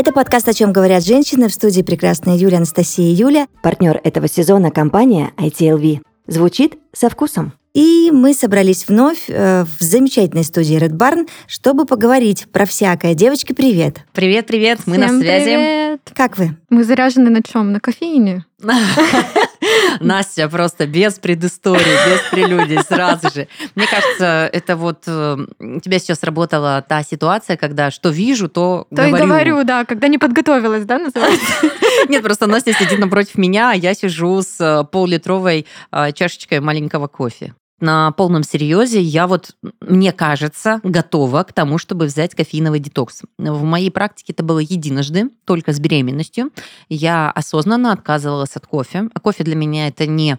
Это подкаст «О чем говорят женщины» в студии прекрасная Юля, Анастасия и Юля. Партнер этого сезона – компания ITLV. Звучит со вкусом. И мы собрались вновь э, в замечательной студии Red Barn, чтобы поговорить про всякое. Девочки, привет. Привет, привет, мы Всем на связи. Привет. Как вы? Мы заряжены на чем? На кофеине? Настя просто без предыстории, без прелюдий, сразу же. Мне кажется, это вот э, у тебя сейчас работала та ситуация, когда что вижу, то, то говорю. То и говорю, да, когда не подготовилась, да, называется? Нет, просто Настя сидит напротив меня, а я сижу с э, пол-литровой э, чашечкой маленького кофе на полном серьезе я вот, мне кажется, готова к тому, чтобы взять кофеиновый детокс. В моей практике это было единожды, только с беременностью. Я осознанно отказывалась от кофе. А кофе для меня это не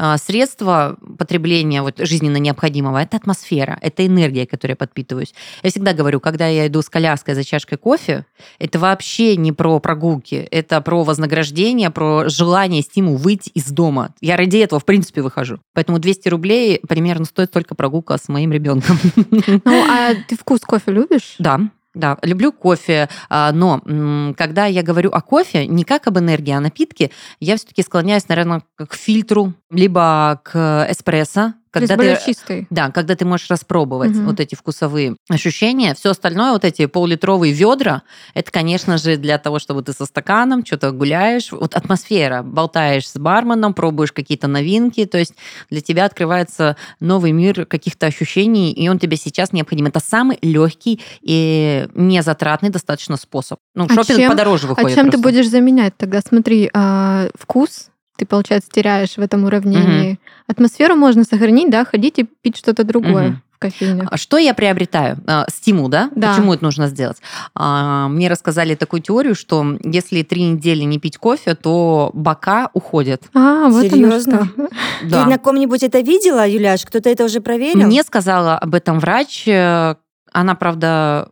а, средство потребления вот, жизненно необходимого, это атмосфера, это энергия, которой я подпитываюсь. Я всегда говорю, когда я иду с коляской за чашкой кофе, это вообще не про прогулки, это про вознаграждение, про желание, стимул выйти из дома. Я ради этого, в принципе, выхожу. Поэтому 200 рублей примерно стоит только прогулка с моим ребенком. Ну, а ты вкус кофе любишь? Да. Да, люблю кофе, а, но когда я говорю о кофе, не как об энергии, а о напитке, я все-таки склоняюсь, наверное, к фильтру, либо к эспрессо, когда ты, чистый. Да, когда ты можешь распробовать угу. вот эти вкусовые ощущения. Все остальное, вот эти пол-литровые ведра, это, конечно же, для того, чтобы ты со стаканом что-то гуляешь. Вот атмосфера. Болтаешь с барменом, пробуешь какие-то новинки. То есть для тебя открывается новый мир каких-то ощущений, и он тебе сейчас необходим. Это самый легкий и незатратный достаточно способ. Ну, а шопинг подороже выходит. А чем просто. ты будешь заменять тогда? Смотри, а, вкус ты, получается, теряешь в этом уравнении. Угу. Атмосферу можно сохранить, да, ходить и пить что-то другое. Угу кофейне. А что я приобретаю? А, стимул, да? да? Почему это нужно сделать? А, мне рассказали такую теорию, что если три недели не пить кофе, то бока уходят. А, вот Серьезно? Да. Ты на ком-нибудь это видела, Юляш? Кто-то это уже проверил? Мне сказала об этом врач. Э, она, правда,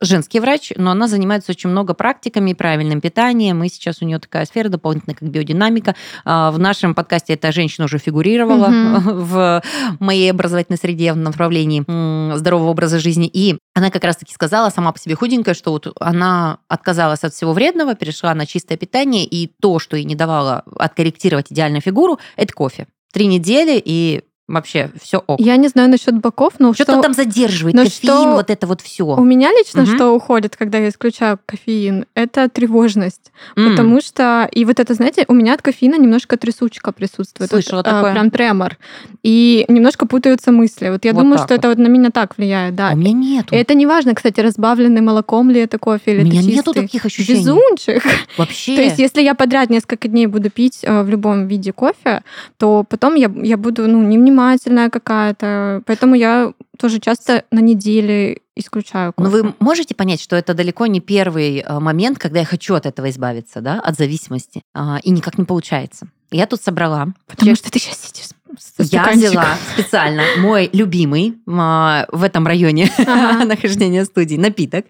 женский врач, но она занимается очень много практиками, правильным питанием, и сейчас у нее такая сфера дополнительная, как биодинамика. А, в нашем подкасте эта женщина уже фигурировала mm-hmm. в моей образовательной среде в направлении здорового образа жизни, и она как раз-таки сказала сама по себе худенькая, что вот она отказалась от всего вредного, перешла на чистое питание, и то, что ей не давало откорректировать идеальную фигуру, это кофе. Три недели, и вообще все ок. Я не знаю насчет боков, но что, что там задерживает но кофеин, что вот это вот все. У меня лично угу. что уходит, когда я исключаю кофеин, это тревожность, mm. потому что и вот это, знаете, у меня от кофеина немножко трясучка присутствует, Слышала вот, а, такое. прям тремор, и немножко путаются мысли. Вот я вот думаю, что вот. это вот на меня так влияет, да. А у меня нет. И это не важно, кстати, разбавленный молоком ли это кофе или у меня это нету таких ощущений. Безумчик. Вообще. То есть, если я подряд несколько дней буду пить э, в любом виде кофе, то потом я я буду ну не невнимательная какая-то. Поэтому я тоже часто на неделе исключаю кофе. Но вы можете понять, что это далеко не первый э, момент, когда я хочу от этого избавиться, да, от зависимости, а, и никак не получается. Я тут собрала. Потому что ты сейчас сидишь я взяла специально мой любимый а, в этом районе ага. нахождения студии напиток.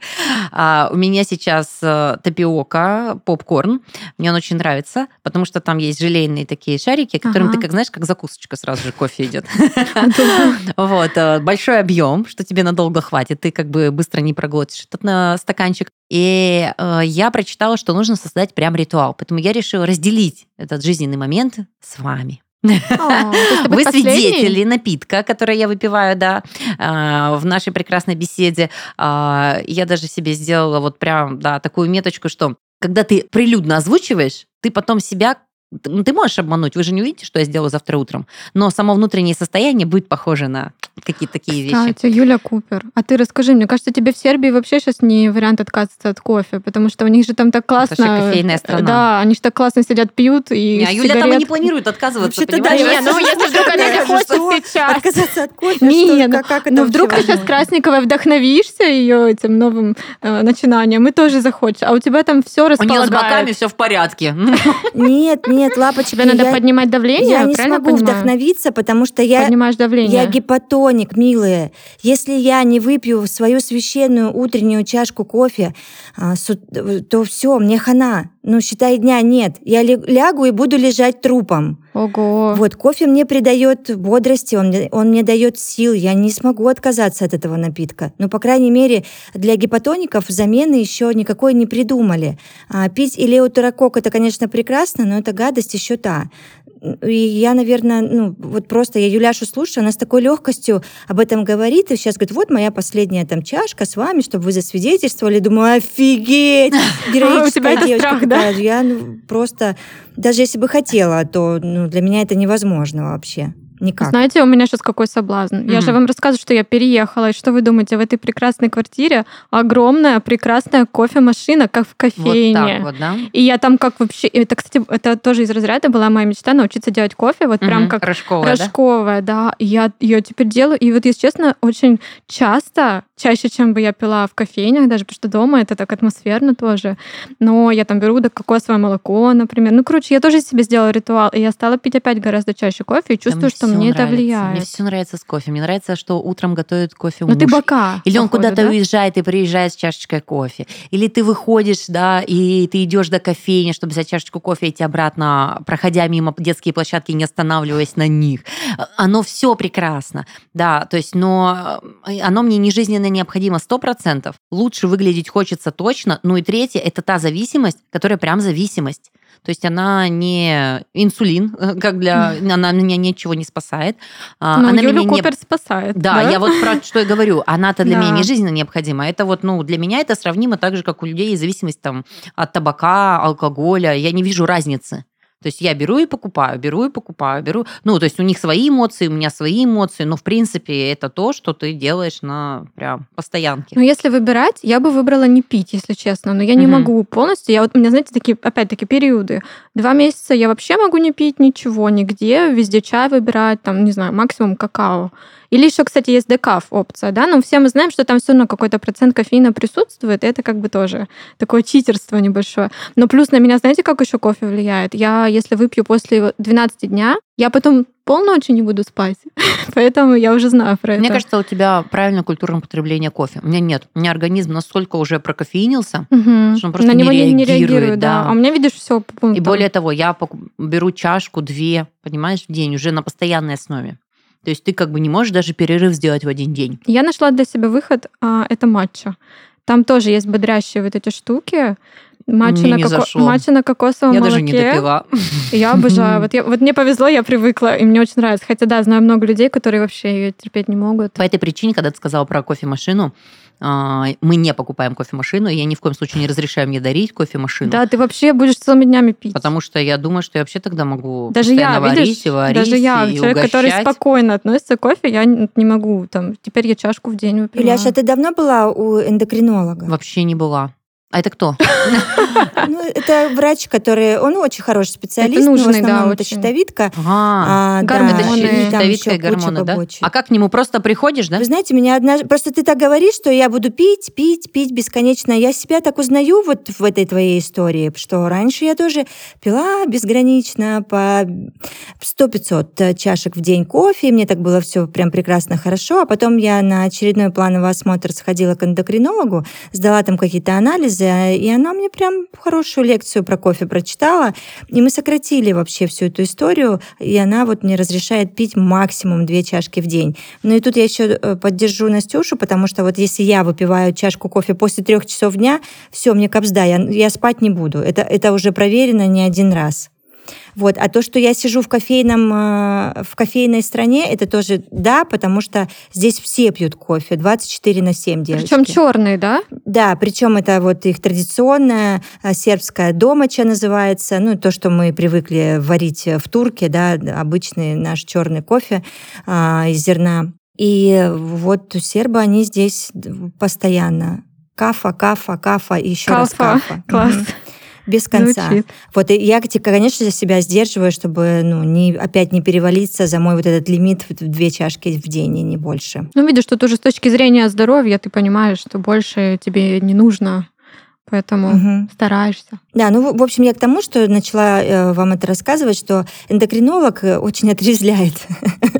А, у меня сейчас а, тапиока, попкорн. Мне он очень нравится, потому что там есть желейные такие шарики, которым ага. ты, как знаешь, как закусочка сразу же кофе идет. Вот. Э, большой объем, что тебе надолго хватит. Ты как бы быстро не проглотишь этот стаканчик. И э, я прочитала, что нужно создать прям ритуал. Поэтому я решила разделить этот жизненный момент с вами. Вы свидетели напитка, который я выпиваю, да, а, в нашей прекрасной беседе. А, я даже себе сделала вот прям, да, такую меточку, что когда ты прилюдно озвучиваешь, ты потом себя ну, ты можешь обмануть, вы же не увидите, что я сделаю завтра утром, но само внутреннее состояние будет похоже на какие-то такие Кстати, вещи. Кстати, Юля Купер, а ты расскажи, мне кажется, тебе в Сербии вообще сейчас не вариант отказаться от кофе, потому что у них же там так классно... Это же кофейная страна. Да, они же так классно сидят, пьют и А Юля там и не планирует отказываться, Вообще-то да, не, ну если вдруг она не хочет сейчас. Отказаться от кофе, не, ну, ну вдруг ты сейчас Красниковой вдохновишься ее этим новым э, начинанием и тоже захочешь, а у тебя там все располагает. У нее с боками все в порядке. Нет, нет, лапочка, надо я, поднимать давление. Я не смогу вдохновиться, потому что я, Поднимаешь давление. я гипотоник, милые. Если я не выпью свою священную утреннюю чашку кофе, а, то все, мне хана. ну, считай, дня нет. Я лягу и буду лежать трупом. Ого. Вот, кофе мне придает бодрости, он, он мне дает сил. Я не смогу отказаться от этого напитка. Но, по крайней мере, для гипотоников замены еще никакой не придумали. А, пить илеутерокок – это, конечно, прекрасно, но это гадость еще та. И я, наверное, ну, вот просто я Юляшу слушаю, она с такой легкостью об этом говорит, и сейчас говорит, вот моя последняя там чашка с вами, чтобы вы засвидетельствовали. Думаю, офигеть! Героическая девочка. Да? Я ну, просто, даже если бы хотела, то ну, для меня это невозможно вообще. Никак. Знаете, у меня сейчас какой соблазн. Mm-hmm. Я же вам рассказываю, что я переехала. И что вы думаете, в этой прекрасной квартире огромная прекрасная кофемашина, как в кофейне. Вот так вот, да? И я там как вообще... Это, кстати, это тоже из разряда была моя мечта научиться делать кофе, вот mm-hmm. прям как рожковая, рожковая да? да. И я ее теперь делаю. И вот, если честно, очень часто, чаще, чем бы я пила в кофейнях, даже потому что дома это так атмосферно тоже. Но я там беру да, кокосовое молоко, например. Ну, короче, я тоже себе сделала ритуал. И я стала пить опять гораздо чаще кофе и чувствую, что что мне нравится. это влияет. Мне все нравится с кофе. Мне нравится, что утром готовит кофе муж. ты бока. Или он куда-то да? уезжает и приезжает с чашечкой кофе. Или ты выходишь, да, и ты идешь до кофейни, чтобы взять чашечку кофе, и идти обратно, проходя мимо детские площадки, не останавливаясь на них. Оно все прекрасно. Да, то есть, но э, оно мне не жизненно необходимо сто процентов. Лучше выглядеть хочется точно. Ну и третье, это та зависимость, которая прям зависимость. То есть она не инсулин, как для... Она меня ничего не спасает. А, ну, она Юлю меня Купер не... спасает. Да, да, я вот про что и говорю. Она-то для да. меня не жизненно необходима. Это вот, ну, для меня это сравнимо так же, как у людей зависимость там от табака, алкоголя. Я не вижу разницы. То есть я беру и покупаю, беру и покупаю, беру. Ну, то есть у них свои эмоции, у меня свои эмоции, но в принципе это то, что ты делаешь на прям постоянке. Ну, если выбирать, я бы выбрала не пить, если честно, но я не угу. могу полностью. Я вот, у меня, знаете, такие, опять-таки, периоды. Два месяца я вообще могу не пить ничего, нигде, везде чай выбирать, там, не знаю, максимум какао. Или еще, кстати, есть декаф опция, да, но все мы знаем, что там все равно какой-то процент кофеина присутствует, и это как бы тоже такое читерство небольшое. Но плюс на меня, знаете, как еще кофе влияет? Я, если выпью после 12 дня, я потом полночи не буду спать. Поэтому я уже знаю про это. Мне кажется, у тебя правильное культурное потребление кофе. У меня нет. У меня организм настолько уже прокофеинился, угу. что он просто На него не, не реагирует. да. да. А у меня, видишь, все по пунктам. И более того, я беру чашку, две, понимаешь, в день уже на постоянной основе. То есть ты как бы не можешь даже перерыв сделать в один день. Я нашла для себя выход, а, это матча. Там тоже есть бодрящие вот эти штуки. Матча, на, коко... матча на кокосовом я молоке. Я даже не допила. Я обожаю. Вот, я, вот мне повезло, я привыкла, и мне очень нравится. Хотя, да, знаю много людей, которые вообще ее терпеть не могут. По этой причине, когда ты сказала про кофемашину, мы не покупаем кофемашину, и я ни в коем случае не разрешаю мне дарить кофемашину. Да, ты вообще будешь целыми днями пить. Потому что я думаю, что я вообще тогда могу даже я, варить видишь, и варить, Даже я, и человек, угощать. который спокойно относится к кофе, я не могу. Там, теперь я чашку в день выпиваю. Ильяша, ты давно была у эндокринолога? Вообще не была. А это кто? Ну, это врач, который, он очень хороший специалист, это нужный, но в основном да, это щитовидка. А, а да, щитовидка и гормоны, да? А как к нему просто приходишь, да? Вы знаете, меня однажды... Просто ты так говоришь, что я буду пить, пить, пить бесконечно. Я себя так узнаю вот в этой твоей истории, что раньше я тоже пила безгранично по 100-500 чашек в день кофе, и мне так было все прям прекрасно хорошо. А потом я на очередной плановый осмотр сходила к эндокринологу, сдала там какие-то анализы, и она мне прям хорошую лекцию про кофе прочитала, и мы сократили вообще всю эту историю, и она вот мне разрешает пить максимум две чашки в день. Ну и тут я еще э, поддержу Настюшу, потому что вот если я выпиваю чашку кофе после трех часов дня, все, мне капсда, я, я спать не буду. Это, это уже проверено не один раз. Вот. А то, что я сижу в, кофейном, э, в кофейной стране, это тоже да, потому что здесь все пьют кофе 24 на 7 девочки. Причем черный, да? Да, причем это вот их традиционная э, сербская домача называется, ну, то, что мы привыкли варить в турке, да, обычный наш черный кофе а, из зерна. И вот сербы, они здесь постоянно. Кафа, кафа, кафа и еще кафа. раз кафа. Класс. Угу без конца. Звучит. Вот и я, конечно, себя сдерживаю, чтобы ну, не, опять не перевалиться за мой вот этот лимит в две чашки в день и не больше. Ну, видишь, что тоже с точки зрения здоровья ты понимаешь, что больше тебе не нужно поэтому угу. стараешься. Да, ну, в общем, я к тому, что начала э, вам это рассказывать, что эндокринолог э, очень отрезвляет.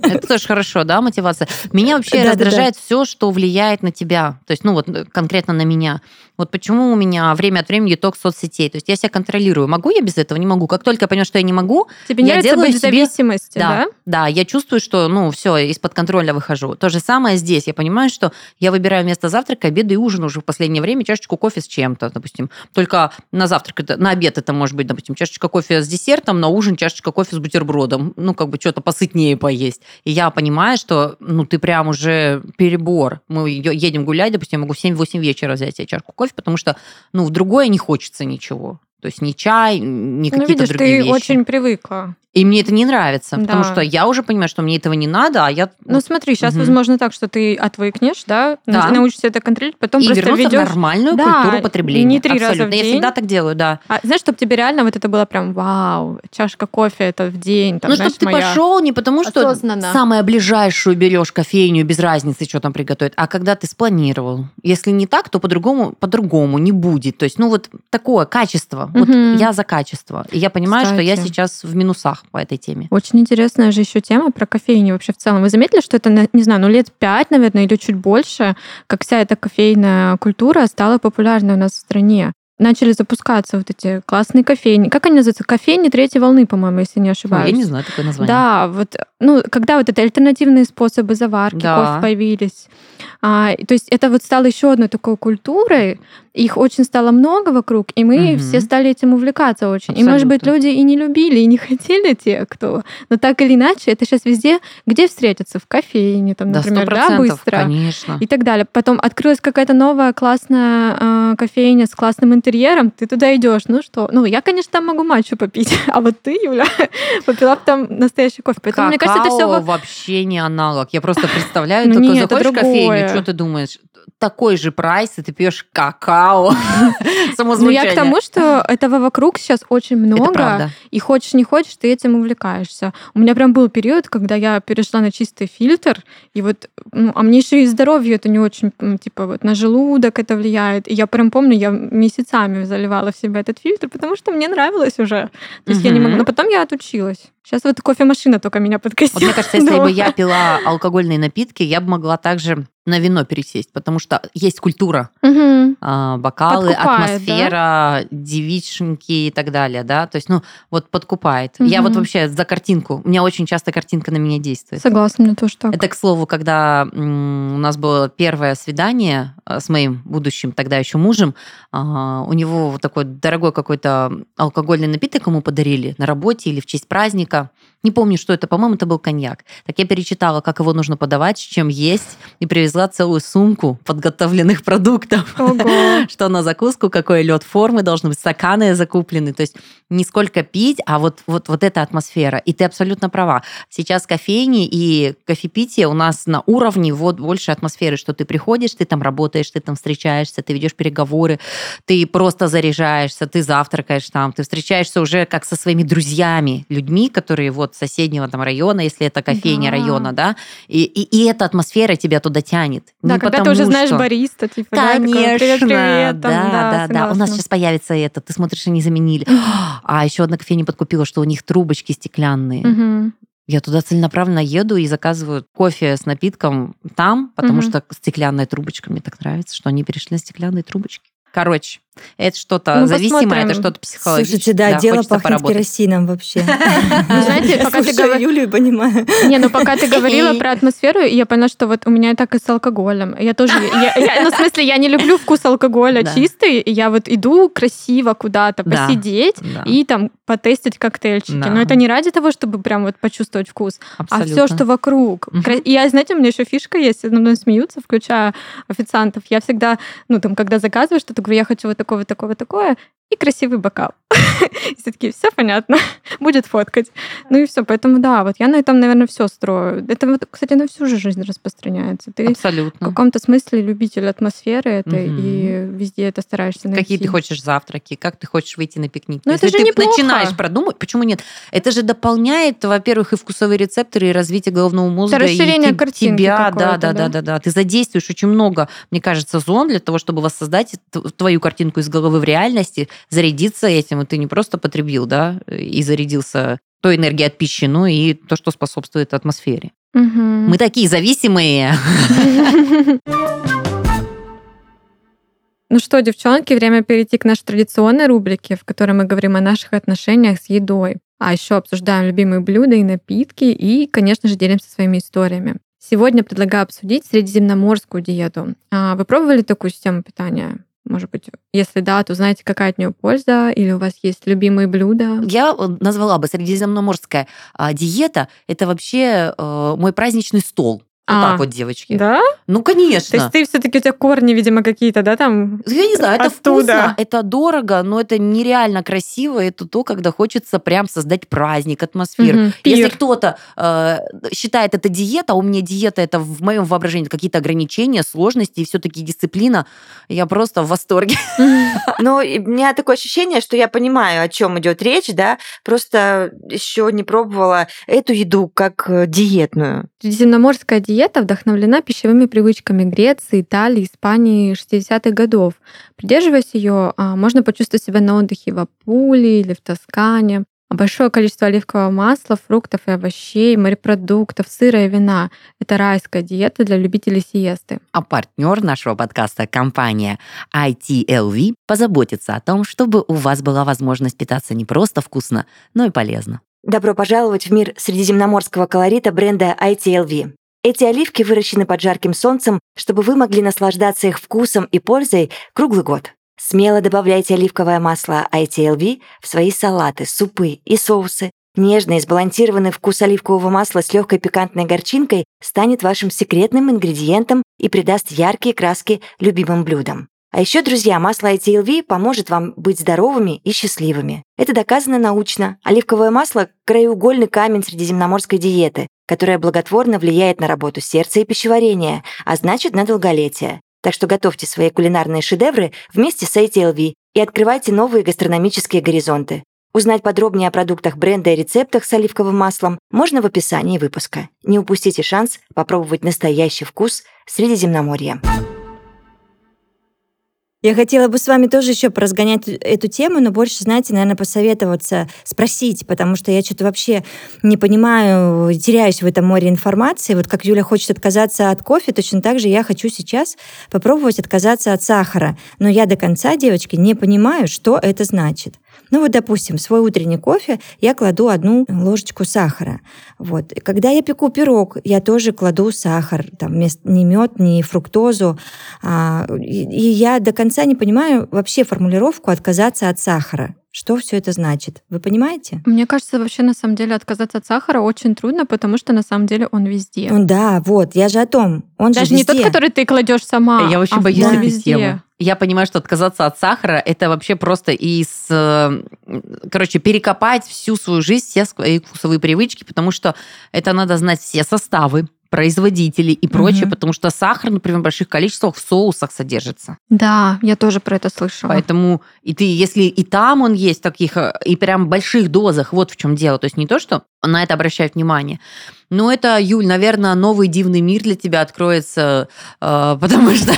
Это тоже хорошо, да, мотивация. Меня вообще Да, да, раздражает все, что влияет на тебя. То есть, ну вот конкретно на меня. Вот почему у меня время от времени детокс соцсетей. То есть я себя контролирую. Могу я без этого? Не могу. Как только я понимаю, что я не могу, Тебе Я делаю быть себе- зависимости, да? да, да, я чувствую, что, ну, все, из-под контроля выхожу. То же самое здесь. Я понимаю, что я выбираю вместо завтрака обеда и ужин уже в последнее время чашечку кофе с чем-то, допустим. Только на завтрак, это, на обед это может быть, допустим, чашечка кофе с десертом, на ужин чашечка кофе с бутербродом. Ну, как бы что-то посытнее поесть. И я понимаю, что, ну, ты прям уже перебор. Мы едем гулять, допустим, я могу в 7-8 вечера взять себе чашку кофе, потому что, ну, в другое не хочется ничего. То есть ни чай, ни Ну, какие-то видишь, другие ты вещи. очень привыкла. И мне это не нравится, потому Да. что я уже понимаю, что мне этого не надо, а я Ну, смотри, сейчас, Мгм. возможно, так, что ты отвыкнешь, да, Да. научишься это контролировать, потом и просто вернуться ведешь... в нормальную Да, культуру потребления. не три раза Абсолютно. в Я день. всегда так делаю, да. А, знаешь, чтобы тебе реально вот это было прям вау, чашка кофе это в день, там, ну, чтобы ты моя... пошел не потому, что Осознанно. самое ближайшую берешь кофейню без разницы, что там приготовить, а когда ты спланировал. Если не так, то по-другому, по-другому не будет. То есть, ну, вот такое качество. Вот я за качество. И я понимаю, что я Кстати. сейчас в минусах по этой теме. Очень интересная же еще тема про кофейни вообще в целом. Вы заметили, что это, не знаю, ну лет пять, наверное, или чуть больше, как вся эта кофейная культура стала популярной у нас в стране? Начали запускаться вот эти классные кофейни. Как они называются? Кофейни третьей волны, по-моему, если не ошибаюсь. я не знаю такое название. Да, вот, ну, когда вот это альтернативные способы заварки Да. кофе появились. А, то есть это вот стало еще одной такой культурой, их очень стало много вокруг, и мы Мгм. все стали этим увлекаться очень. И, может быть, Абсолютно. люди и не любили, и не хотели те, кто... Но так или иначе, это сейчас везде, где встретиться? В кофейне, там, Да, например, да, быстро. конечно. И так далее. Потом открылась какая-то новая классная э, кофейня с классным интерьером. Ты туда идешь. Ну что? Ну, я, конечно, там могу матчу попить. А вот ты, Юля, попила бы там настоящий кофе. Поэтому, мне кажется, это все Какао вообще не аналог. Я просто представляю, Ну только нет, заходишь в кофейню, что ты думаешь? Такой же прайс, и ты пьешь какао. Ну, я к тому, что этого вокруг сейчас очень много, и хочешь не хочешь, ты этим увлекаешься. У меня прям был период, когда я перешла на чистый фильтр, и вот, ну, а мне еще и здоровье это не очень, типа вот на желудок это влияет. И я прям помню, я месяцами заливала в себя этот фильтр, потому что мне нравилось уже. То есть я не могу. Но потом я отучилась. Сейчас вот кофемашина только меня подкосила. Вот мне кажется, если бы я пила алкогольные напитки, я бы могла также на вино пересесть, потому что есть культура, Мгм. а, бокалы, Подкупает, атмосфера, девичники и так далее, да, то есть, ну, вот подкупает. Я вот вообще за картинку, у меня очень часто картинка на меня действует. Согласна, мне тоже так. Это, к слову, когда у нас было первое свидание э, с моим будущим тогда еще мужем, а, у него такой дорогой какой-то алкогольный напиток ему подарили на работе или в честь праздника. Не помню, что это, по-моему, это был коньяк. Так я перечитала, как его нужно подавать, с чем есть, и привезла целую сумку подготовленных продуктов. Что на закуску, какой лед формы должны быть, стаканы закуплены. То есть не сколько пить, а вот, вот, вот эта атмосфера. И ты абсолютно права. Сейчас кофейни и кофепитие у нас на уровне вот больше атмосферы, что ты приходишь, ты там работаешь, ты там встречаешься, ты ведешь переговоры, ты просто заряжаешься, ты завтракаешь там, ты встречаешься уже как со своими друзьями, людьми, которые вот соседнего там района, если это кофейня Да. района, да, и, и, и эта атмосфера тебя туда тянет. Да, Не когда ты потому уже знаешь что- бариста, типа, да, такой, Конечно, привет, привет, там, да, да, да. У нас сейчас появится это. Ты смотришь, они заменили. А еще одна кофейня подкупила, что у них трубочки стеклянные. Я туда целенаправленно еду и заказываю кофе с напитком там, потому Мгм. что стеклянная трубочка мне так нравится, что они перешли на стеклянные трубочки. Короче, это что-то Ну, зависимое, посмотрим. это что-то психологическое. Слушайте, да, дело хочется пахнет поработать. керосином вообще. Ну, знаете, пока ты слушаю говор- Юлю и понимаю. Не, ну пока ты говорила про атмосферу, я поняла, что вот у меня так и с алкоголем. Я тоже, ну, в смысле, я не люблю вкус алкоголя Да. чистый, я вот иду красиво куда-то Да. посидеть Да, и там потестить коктейльчики. Да. Но это не ради того, чтобы прям вот почувствовать вкус, а все, что вокруг. И я, знаете, у меня еще фишка есть, надо мной смеются, включая официантов. Я всегда, ну там, когда заказываю что-то, говорю, я хочу вот такое, вот такое, вот такое, и красивый бокал. Все такие, все понятно, будет фоткать. Ну и все, поэтому да, вот я на этом, наверное, все строю. Это, вот, кстати, на всю же жизнь распространяется. Ты в Абсолютно. каком-то смысле любитель атмосферы этой, Мгм. и везде это стараешься найти. Какие ты хочешь завтраки, как ты хочешь выйти на пикник. Ну, это Если же ты неплохо. начинаешь продумать, почему нет? Это же дополняет, во-первых, и вкусовые рецепторы, и развитие головного мозга. расширение и картинки тебя, да, да, да? да, да, да. Ты задействуешь очень много, мне кажется, зон для того, чтобы воссоздать твою картинку из головы в реальности, зарядиться этим, и ты не просто потребил, да, и зарядился той энергией от пищи, но и то, что способствует атмосфере. Мы такие зависимые. Ну что, девчонки, время перейти к нашей традиционной рубрике, в которой мы говорим о наших отношениях с едой. А еще обсуждаем любимые блюда и напитки, и, конечно же, делимся своими историями. Сегодня предлагаю обсудить средиземноморскую диету. А вы пробовали такую систему питания? Может быть, если да, то знаете, какая от нее польза, или у вас есть любимые блюда? Я э, назвала бы средиземноморская а, диета. Это вообще э, мой праздничный стол. Вот а, так вот, девочки. Да? Ну, конечно. То есть ты все-таки у тебя корни, видимо, какие-то, да, там? Я не знаю, это вкусно, это дорого, но это нереально красиво. Это то, когда хочется прям создать праздник, атмосферу. Угу, Если кто-то э, считает это диета, а у меня диета это в моем воображении какие-то ограничения, сложности и все-таки дисциплина, я просто в восторге. Но у меня такое ощущение, что я понимаю, о чем идет речь, да, просто еще не пробовала эту еду как э, диетную. Средиземноморская диета вдохновлена пищевыми привычками Греции, Италии, Испании 60-х годов. Придерживаясь ее, а, можно почувствовать себя на отдыхе в Апулии или в Тоскане. Большое количество оливкового масла, фруктов и овощей, морепродуктов, сыра и вина – это райская диета для любителей сиесты. А партнер нашего подкаста – компания ITLV позаботится о том, чтобы у вас была возможность питаться не просто вкусно, но и полезно. Добро пожаловать в мир средиземноморского колорита бренда ITLV. Эти оливки выращены под жарким солнцем, чтобы вы могли наслаждаться их вкусом и пользой круглый год. Смело добавляйте оливковое масло ITLV в свои салаты, супы и соусы. Нежный сбалансированный вкус оливкового масла с легкой пикантной горчинкой станет вашим секретным ингредиентом и придаст яркие краски любимым блюдам. А еще, друзья, масло ITLV поможет вам быть здоровыми и счастливыми. Это доказано научно. Оливковое масло – краеугольный камень средиземноморской диеты, которая благотворно влияет на работу сердца и пищеварения, а значит, на долголетие. Так что готовьте свои кулинарные шедевры вместе с ITLV и открывайте новые гастрономические горизонты. Узнать подробнее о продуктах бренда и рецептах с оливковым маслом можно в описании выпуска. Не упустите шанс попробовать настоящий вкус Средиземноморья. Я хотела бы с вами тоже еще поразгонять эту тему, но больше, знаете, наверное, посоветоваться, спросить, потому что я что-то вообще не понимаю, теряюсь в этом море информации. Вот как Юля хочет отказаться от кофе, точно так же я хочу сейчас попробовать отказаться от сахара. Но я до конца, девочки, не понимаю, что это значит. Ну вот, допустим, в свой утренний кофе я кладу одну ложечку сахара. Вот. Когда я пеку пирог, я тоже кладу сахар, там, вместо, не мед, не фруктозу. А, и, и я до конца не понимаю вообще формулировку «отказаться от сахара». Что все это значит? Вы понимаете? Мне кажется, вообще на самом деле отказаться от сахара очень трудно, потому что на самом деле он везде. Ну да, вот, я же о том. Он Даже же не тот, который ты кладешь сама. Я очень а боюсь этой темы. Я понимаю, что отказаться от сахара это вообще просто из, э, короче, перекопать всю свою жизнь, все свои вкусовые привычки, потому что это надо знать все составы, производителей и прочее, угу. потому что сахар, например, в больших количествах в соусах содержится. Да, я тоже про это слышала. Поэтому и ты, если и там он есть таких, и прям больших дозах, вот в чем дело. То есть не то, что на это обращают внимание. Но это, Юль, наверное, новый дивный мир для тебя откроется, э, потому что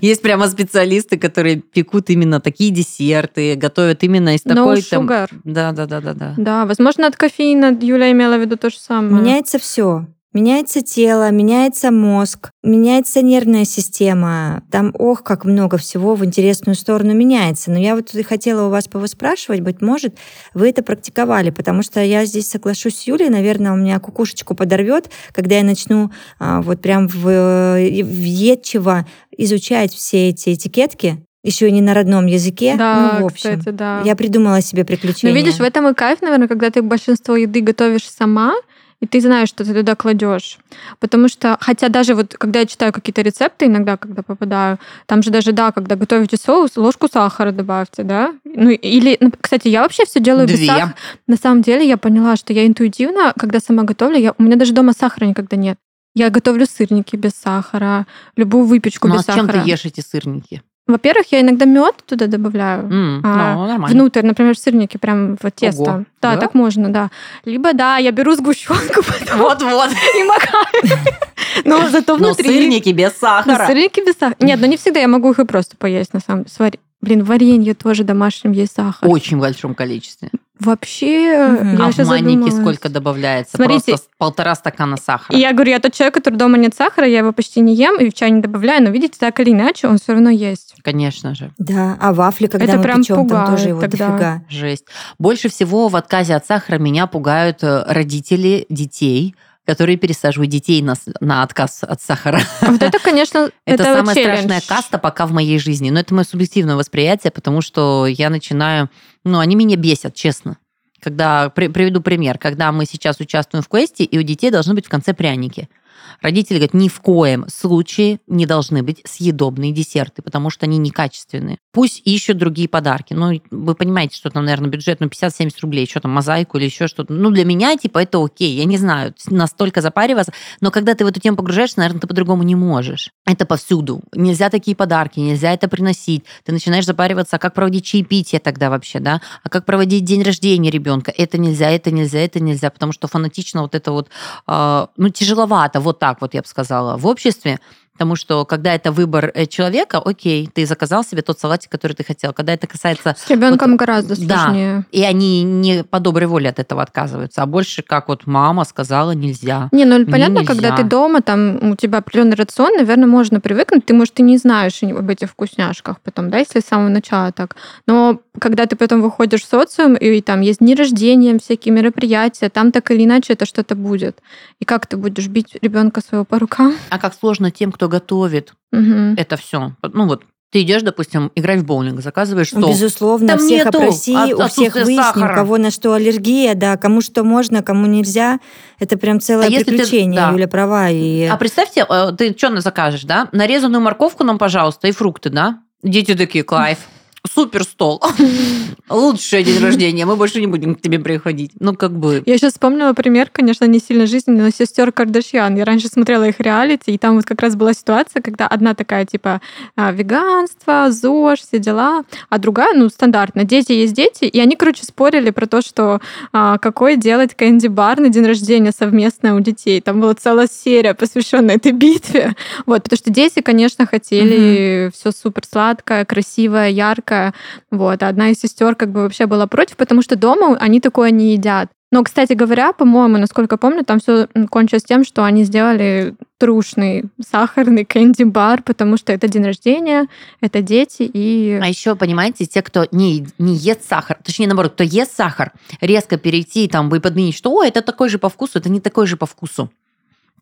есть прямо специалисты, которые пекут именно такие десерты, готовят именно из такой... No sugar. Да, да, да, да, да. Да, возможно, от кофеина Юля имела в виду то же самое. Меняется все. Меняется тело, меняется мозг, меняется нервная система. Там, ох, как много всего в интересную сторону меняется. Но я вот хотела у вас повоспрашивать, быть может, вы это практиковали, потому что я здесь соглашусь с Юлей, наверное, у меня кукушечку подорвет, когда я начну а, вот прям в, въедчиво изучать все эти этикетки, еще и не на родном языке. Да, ну, в общем, кстати, да. Я придумала себе приключения. Ну, видишь, в этом и кайф, наверное, когда ты большинство еды готовишь сама, и ты знаешь, что ты туда кладешь. Потому что, хотя даже вот, когда я читаю какие-то рецепты, иногда, когда попадаю, там же даже, да, когда готовите соус, ложку сахара добавьте, да? Ну, или, ну, кстати, я вообще все делаю Две. без сахара. На самом деле я поняла, что я интуитивно, когда сама готовлю, я, у меня даже дома сахара никогда нет. Я готовлю сырники без сахара, любую выпечку ну, без а сахара. чем ты ешь эти сырники? Во-первых, я иногда мед туда добавляю. Mm, а, ну, нормально. Внутрь, например, сырники прям в тесто. Ого, да, да, так можно, да. Либо, да, я беру сгущенку Вот-вот. и макаю. Но зато внутри... Но сырники без сахара. сырники без сахара. Нет, ну не всегда я могу их и просто поесть, на самом деле. Блин, варенье тоже домашнем есть сахар. В очень большом количестве. Вообще, угу. я а сейчас в маннике задумалась. сколько добавляется? Смотрите, Просто полтора стакана сахара. И я говорю, я тот человек, который дома нет сахара, я его почти не ем и в чай не добавляю, но видите, так или иначе, он все равно есть. Конечно же. Да, а вафли, когда Это мы прям печем, там пугает тоже его тогда. дофига. Жесть. Больше всего в отказе от сахара меня пугают э, родители детей, которые пересаживают детей на, на отказ от сахара. А Вот это, конечно, Это, это самая челлендж. страшная каста пока в моей жизни. Но это мое субъективное восприятие, потому что я начинаю... Ну, они меня бесят, честно. Когда, при- приведу пример. Когда мы сейчас участвуем в квесте, и у детей должны быть в конце пряники. Родители говорят, ни в коем случае не должны быть съедобные десерты, потому что они некачественные. Пусть ищут другие подарки. Ну, вы понимаете, что там, наверное, бюджет, ну, 50-70 рублей, что там, мозаику или еще что-то. Ну, для меня, типа, это окей. Я не знаю, настолько запариваться. Но когда ты в эту тему погружаешься, наверное, ты по-другому не можешь. Это повсюду. Нельзя такие подарки, нельзя это приносить. Ты начинаешь запариваться, а как проводить чаепитие тогда вообще, да? А как проводить день рождения ребенка? Это нельзя, это нельзя, это нельзя, потому что фанатично вот это вот, э, ну, тяжеловато, вот так вот я бы сказала, в обществе. Потому что когда это выбор э, человека, окей, ты заказал себе тот салатик, который ты хотел. Когда это касается... С ребенком Вот, гораздо да. сложнее. И они не по доброй воле от этого отказываются, а больше как вот мама сказала нельзя. Не, ну понятно, когда ты нельзя. дома, там у тебя определенный рацион, наверное, можно привыкнуть. Ты, может, и не знаешь об этих вкусняшках потом, да, если с самого начала так. Но когда ты потом выходишь в социум, и там есть дни рождения, всякие мероприятия, там так или иначе это что-то будет. И как ты будешь бить ребенка своего по рукам? А как сложно тем, кто готовит Мгм. это все. Ну вот ты идешь, допустим, играть в боулинг, заказываешь стол. Безусловно, Там всех нету опроси, от- у всех выясни, у сахара. кого на что аллергия, да, кому что можно, кому нельзя. Это прям целое А если ты- приключение, да. Юля права. И... А представьте, э, ты что закажешь, да? Нарезанную морковку нам, пожалуйста, и фрукты, да? Дети такие, кайф. Супер стол. Лучший день рождения. Мы больше не будем к тебе приходить. Ну, как бы... Я сейчас вспомнила пример, конечно, не сильно жизненный, но сестер Кардашьян. Я раньше смотрела их реалити, и там вот как раз была ситуация, когда одна такая, типа, а, веганство, ЗОЖ, все дела, а другая, ну, стандартно, дети есть дети, и они, короче, спорили про то, что а, какой делать кэнди-бар на день рождения совместно у детей. Там была целая серия, посвященная этой битве. Вот, потому что дети, конечно, хотели все супер сладкое, красивое, яркое. Вот, а одна из сестер как бы вообще была против, потому что дома они такое не едят. Но, кстати говоря, по-моему, насколько помню, там все кончилось тем, что они сделали трушный сахарный кэнди-бар, потому что это день рождения, это дети и... А еще, понимаете, те, кто не, не ест сахар, точнее, наоборот, кто ест сахар, резко перейти там и подменить, что «Ой, это такой же по вкусу», это не такой же по вкусу.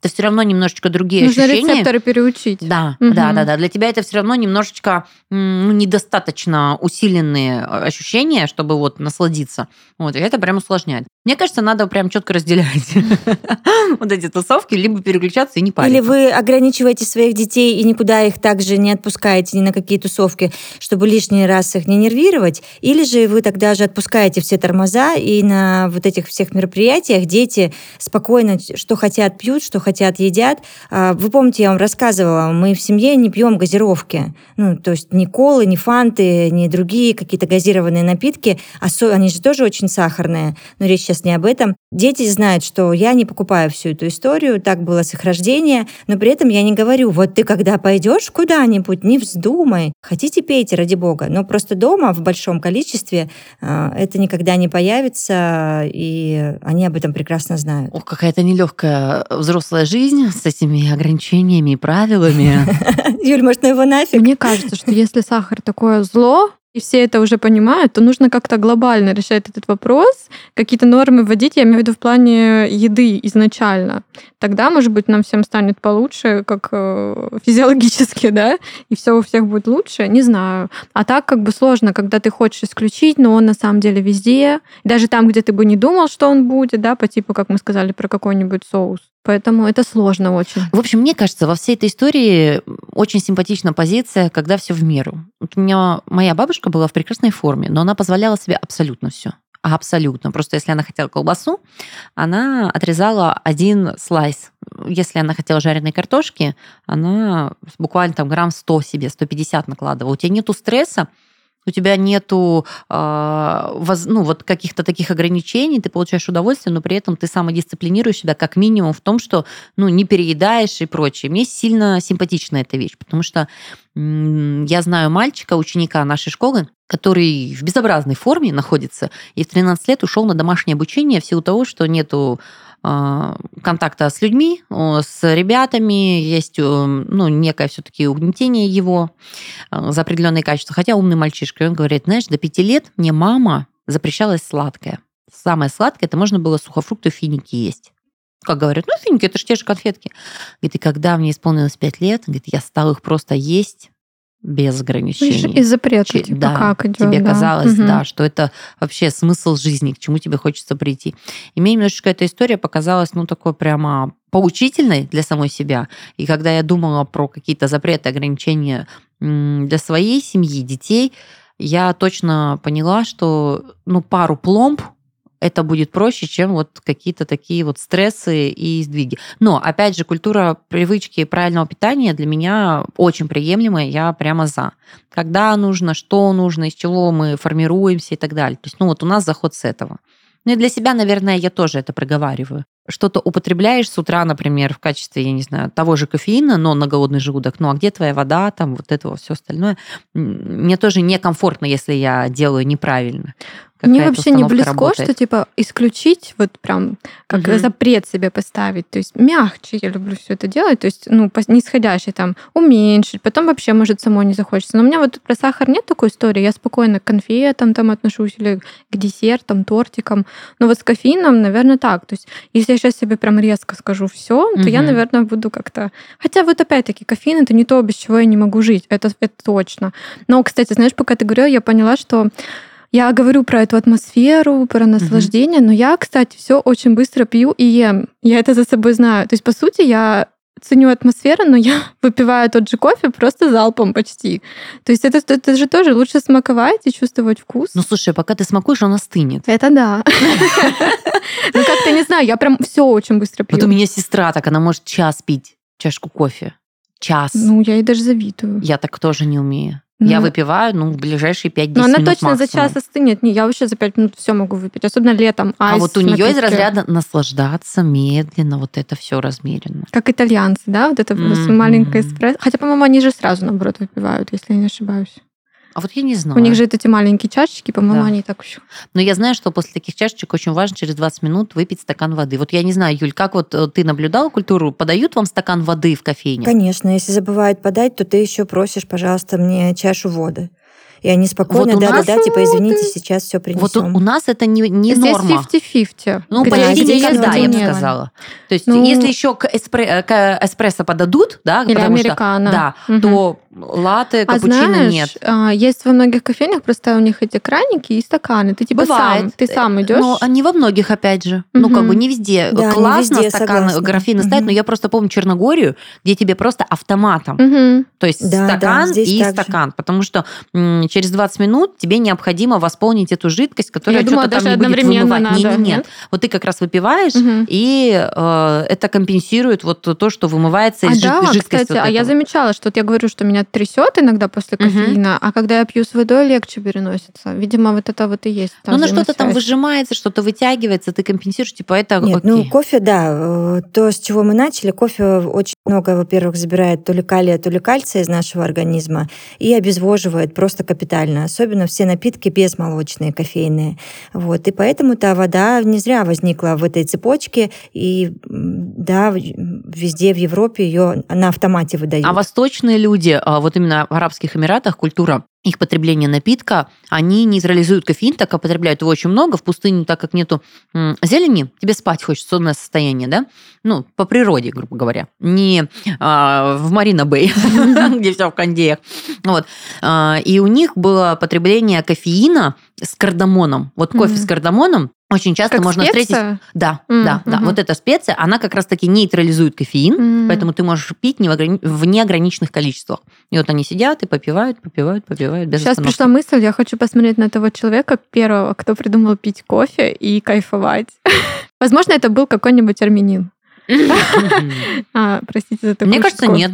Это все равно немножечко другие Нужно ощущения. рецепторы переучить. Да, Мгм. да, да, да. Для тебя это все равно немножечко ну, недостаточно усиленные э, ощущения, чтобы вот насладиться. Вот, и это прям усложняет. Мне кажется, надо прям четко разделять вот эти тусовки, либо переключаться и не париться. Или вы ограничиваете своих детей и никуда их также не отпускаете ни на какие тусовки, чтобы лишний раз их не нервировать, или же вы тогда же отпускаете все тормоза, и на вот этих всех мероприятиях дети спокойно что хотят пьют, что хотят едят. А, Вы помните, я вам рассказывала, мы в семье не пьем газировки. Ну, то есть ни колы, ни фанты, ни другие какие-то газированные напитки. А они же тоже очень сахарные, но речь сейчас не об этом. Дети знают, что я не покупаю всю эту историю, так было с их рождения, но при этом я не говорю, вот ты когда пойдешь куда-нибудь, не вздумай. Хотите, пейте, ради бога. Но просто дома в большом количестве э, это никогда не появится, и они об этом прекрасно знают. Ох, какая-то нелегкая взрослая жизнь с этими ограничениями и правилами. Юль, может, ну его нафиг? Мне кажется, что если сахар такое зло, и все это уже понимают, то нужно как-то глобально решать этот вопрос, какие-то нормы вводить, я имею в виду в плане еды изначально. Тогда, может быть, нам всем станет получше, как э, физиологически, да, и все у всех будет лучше, не знаю. А так как бы сложно, когда ты хочешь исключить, но он на самом деле везде, даже там, где ты бы не думал, что он будет, да, по типу, как мы сказали, про какой-нибудь соус. Поэтому это сложно очень. В общем, мне кажется, во всей этой истории очень симпатична позиция, когда все в меру. Вот у меня моя бабушка была в прекрасной форме, но она позволяла себе абсолютно все. Абсолютно. Просто если она хотела колбасу, она отрезала один слайс. Если она хотела жареной картошки, она буквально там грамм 100 себе, 150 накладывала. У тебя нету стресса, у тебя нету воз, ну, вот каких-то таких ограничений, ты получаешь удовольствие, но при этом ты самодисциплинируешь себя как минимум в том, что ну, не переедаешь и прочее. Мне сильно симпатична эта вещь, потому что Я знаю мальчика, ученика нашей школы, который в безобразной форме находится и в 13 лет ушел на домашнее обучение в силу того, что нету а, контакта с людьми, с ребятами, есть ну, некое все-таки угнетение его а, за определенные качества. Хотя умный мальчишка, он говорит, знаешь, до пяти лет мне мама запрещалась сладкое. Самое сладкое, это можно было сухофрукты, финики есть. Как говорят, ну, финики, это же те же конфетки. Говорит, и когда мне исполнилось пять лет, говорит, я стал их просто есть без ограничений. Из запрета, типа, да, как идет, тебе да. казалось, угу. да, что это вообще смысл жизни, к чему тебе хочется прийти. И мне немножечко эта история показалась, ну, такой прямо поучительной для самой себя. И когда я думала про какие-то запреты, ограничения для своей семьи, детей, я точно поняла, что ну, пару пломб это будет проще, чем вот какие-то такие вот стрессы и сдвиги. Но, опять же, культура привычки правильного питания для меня очень приемлемая, я прямо за. Когда нужно, что нужно, из чего мы формируемся и так далее. То есть, ну вот у нас заход с этого. Ну и для себя, наверное, я тоже это проговариваю. Что-то употребляешь с утра, например, в качестве, я не знаю, того же кофеина, но на голодный желудок. Ну а где твоя вода, там вот этого все остальное? Мне тоже некомфортно, если я делаю неправильно. Мне вообще не близко, работает. что типа исключить, вот прям как угу. запрет себе поставить. То есть мягче я люблю все это делать. То есть, ну, нисходящий там уменьшить, потом вообще, может, самой не захочется. Но у меня вот про сахар нет такой истории. Я спокойно к конфетам там отношусь или к десертам, тортикам. Но вот с кофеином, наверное, так. То есть, если я сейчас себе прям резко скажу все, то угу. я, наверное, буду как-то. Хотя вот опять-таки кофеин это не то, без чего я не могу жить. Это, это точно. Но, кстати, знаешь, пока ты говорила, я поняла, что я говорю про эту атмосферу, про наслаждение, mm-hmm. но я, кстати, все очень быстро пью и ем. Я это за собой знаю. То есть, по сути, я ценю атмосферу, но я выпиваю тот же кофе просто залпом почти. То есть это, это же тоже лучше смаковать и чувствовать вкус. Ну слушай, пока ты смакуешь, он остынет. Это да. Ну как-то не знаю, я прям все очень быстро пью. Вот у меня сестра так, она может час пить чашку кофе. Час. Ну, я ей даже завидую. Я так тоже не умею. Ну, я выпиваю, ну, в ближайшие 5-10 Но она минут точно максимум. за час остынет. Не, я вообще за 5 минут все могу выпить, особенно летом. а вот у нее из разряда наслаждаться медленно, вот это все размеренно. Как итальянцы, да? Вот это mm-hmm. маленькое эспрессо. Хотя, по-моему, они же сразу, наоборот, выпивают, если я не ошибаюсь. А вот я не знаю. У них же это эти маленькие чашечки, по-моему, да. они так еще. Но я знаю, что после таких чашечек очень важно через 20 минут выпить стакан воды. Вот я не знаю, Юль, как вот э, ты наблюдала культуру? Подают вам стакан воды в кофейне? Конечно, если забывают подать, то ты еще просишь, пожалуйста, мне чашу воды. И они спокойно, вот да-да-да, типа, извините, сейчас все принесем. Вот у, нас это не, не Здесь норма. 50-50. Ну, Где почти никогда, я бы сказала. То есть, ну, если еще к, эспре, к эспрессо подадут, да, или потому американо. что, да, угу. то латте, капучино а знаешь, нет. А, есть во многих кофейнях просто у них эти краники и стаканы. Ты типа Бывает. сам, ты сам идешь. Но не во многих, опять же. Угу. Ну, как бы не везде. Да, Классно не везде, стакан согласна. графина угу. ставить, но я просто помню Черногорию, где тебе просто автоматом. Угу. То есть да, стакан да, и так стакан. Же. Потому что м, через 20 минут тебе необходимо восполнить эту жидкость, которая что-то там не будет вымывать. Надо, нет, нет, нет. нет. Вот ты как раз выпиваешь, угу. и э, это компенсирует вот то, что вымывается а из да, жидкости. Кстати, вот а я замечала, что вот я говорю, что меня трясет иногда после кофеина, угу. а когда я пью с водой, легче переносится. Видимо, вот это вот и есть. Ну, на что-то там выжимается, что-то вытягивается, ты компенсируешь, типа это Нет, окей. ну кофе, да, то, с чего мы начали, кофе очень много, во-первых, забирает то ли калия, то ли кальция из нашего организма и обезвоживает просто капитально, особенно все напитки безмолочные, кофейные. Вот, и поэтому та вода не зря возникла в этой цепочке, и да, везде в Европе ее на автомате выдают. А восточные люди, вот именно в Арабских Эмиратах, культура их потребления напитка, они нейтрализуют кофеин, так как потребляют его очень много. В пустыне, так как нету зелени, тебе спать хочется, сонное состояние, да? Ну, по природе, грубо говоря. Не а, в Марина Бэй, где все в кондеях. Вот. А, и у них было потребление кофеина с кардамоном. Вот кофе с кардамоном очень часто как можно специя? встретить. Да, Mm, да, да. мгм. Вот эта специя, она как раз-таки нейтрализует кофеин, М. поэтому ты можешь пить не в, ограни- в неограниченных количествах. И вот они сидят и попивают, попивают, попивают без Сейчас остановки. пришла мысль, я хочу посмотреть на того человека первого, кто придумал пить кофе и кайфовать. Возможно, это был какой-нибудь армянин. А, простите за такую Мне кажется, нет.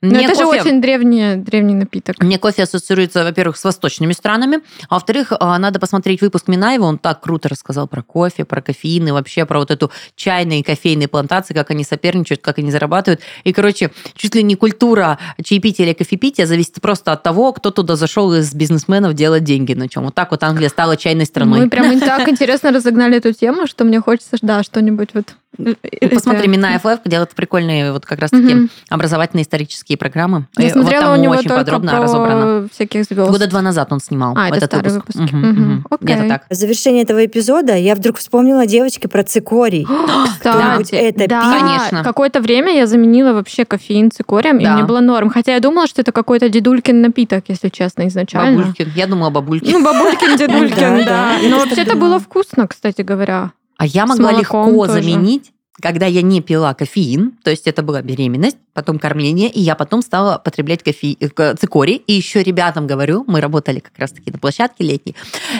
Но Мне это же кофе- очень древний, древний напиток. Мне кофе ассоциируется, во-первых, с восточными странами, а во-вторых, а, надо посмотреть выпуск Минаева, он так круто рассказал про кофе, про кофеин и вообще про вот эту чайные и кофейные плантации, как они соперничают, как они зарабатывают. И, короче, чуть ли не культура чаепития или кофепития зависит просто от того, кто туда зашел из бизнесменов делать деньги на чем. Вот так вот Англия стала чайной страной. Мы прям так интересно разогнали эту тему, что мне хочется, да, что-нибудь вот... Ну, Посмотри, Минаев Live делает прикольные вот как раз-таки образовательные исторические программы. Я И вот смотрела там у него очень только подробно про разобрано. всяких звезд. Года два назад он снимал А, это этот старые выпуск. Мгм, Мгм. мгм. Где-то Окей. так. В завершении этого эпизода я вдруг вспомнила девочки про цикорий. Кстати, это да, пил? Конечно. Какое-то время я заменила вообще кофеин цикорием, и Да. мне было норм. Хотя я думала, что это какой-то дедулькин напиток, если честно, изначально. Бабулькин. Я думала бабулькин. Ну, бабулькин, дедулькин, Да, Но вообще-то думала. было вкусно, кстати говоря. А я могла легко заменить, когда я не пила кофеин, то есть это была беременность, потом кормление, и я потом стала потреблять кофе... э, цикорий. И еще ребятам говорю, мы работали как раз-таки на площадке летней.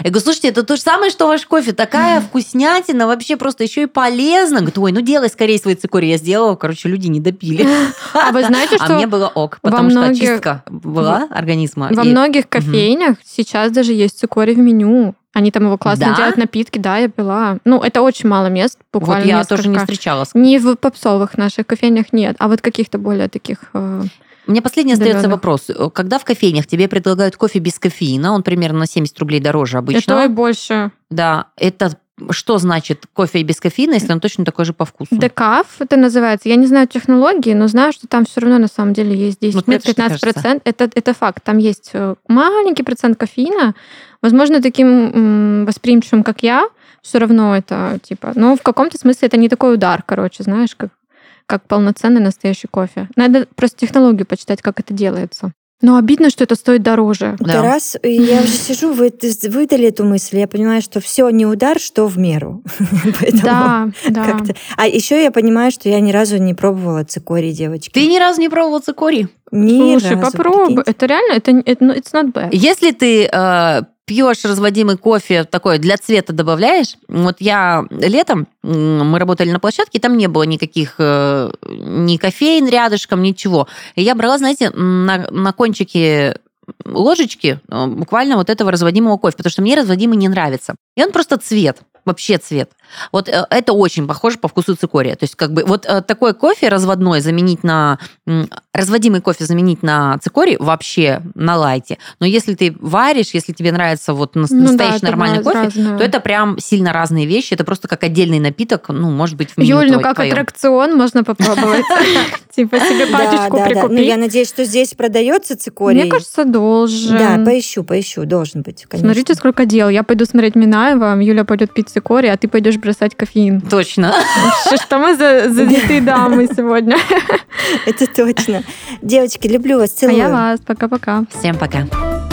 Я говорю, слушайте, это то же самое, что ваш кофе. Такая вкуснятина, вообще просто еще и полезно. Говорит, ой, ну делай скорее свой цикорий. Я сделала, короче, люди не допили. А вы знаете, А что мне было ок, потому что многих- очистка была организма. во И- многих кофейнях сейчас даже есть цикорий в меню. Они там его классно Да? делают напитки, да, я пила. Ну, это очень мало мест, буквально Вот я тоже не несколько. встречалась. Не в попсовых наших кофейнях нет, а вот каких-то более таких... э, Мне последний остается вопрос. Когда в кофейнях тебе предлагают кофе без кофеина, он примерно на 70 рублей дороже Это и больше. Да, это что значит кофе без кофеина, если он точно такой же по вкусу? Декаф это называется. Я не знаю технологии, но знаю, что там все равно на самом деле есть Вот мне тоже 10-15 кажется. процентов. Это, это факт. Там есть э, маленький процент кофеина. Возможно, таким восприимчивым, как я, все равно это типа. Но в каком-то смысле это не такой удар, короче, знаешь, как, как полноценный настоящий кофе. Надо просто технологию почитать, как это делается. Но обидно, что это стоит дороже. Да. Это раз, я уже сижу, вы выдали эту мысль, я понимаю, что все не удар, что в меру. Поэтому Да, да. А еще я понимаю, что я ни разу не пробовала цикорий, девочки. Ты ни разу не пробовал цикорий? Ни Слушай, разу, попробуй. прикиньте. Это реально, это, это ну, it's not bad. Если ты э, пьешь разводимый кофе такой для цвета добавляешь, вот я летом мы работали на площадке, там не было никаких э, ни кофеин рядышком, ничего. И я брала, знаете, на, на кончике ложечки э, буквально вот этого разводимого кофе, потому что мне разводимый не нравится. И он просто цвет, вообще цвет. Вот э, это очень похоже по вкусу цикория. То есть как бы вот э, такой кофе разводной заменить на... Разводимый кофе заменить на цикорий вообще на лайте. Но если ты варишь, если тебе нравится вот нас- Ну да, настоящий нормальный кофе, разное. то это прям сильно разные вещи. Это просто как отдельный напиток, ну, может быть, в меню Юль, ну как твоем. аттракцион можно попробовать. Типа себе пачечку. Ну, я прикупить. надеюсь, что здесь продается цикорий. Мне кажется, должен. Да, поищу, поищу, должен быть, конечно. Смотрите, сколько дел. Я пойду смотреть Минаева, Юля пойдет пить цикорий, а ты пойдешь бросать кофеин. Точно. Что- Что мы за занятые дамы сегодня? Это точно. Девочки, люблю вас, А целую. я вас. Пока-пока. Всем пока.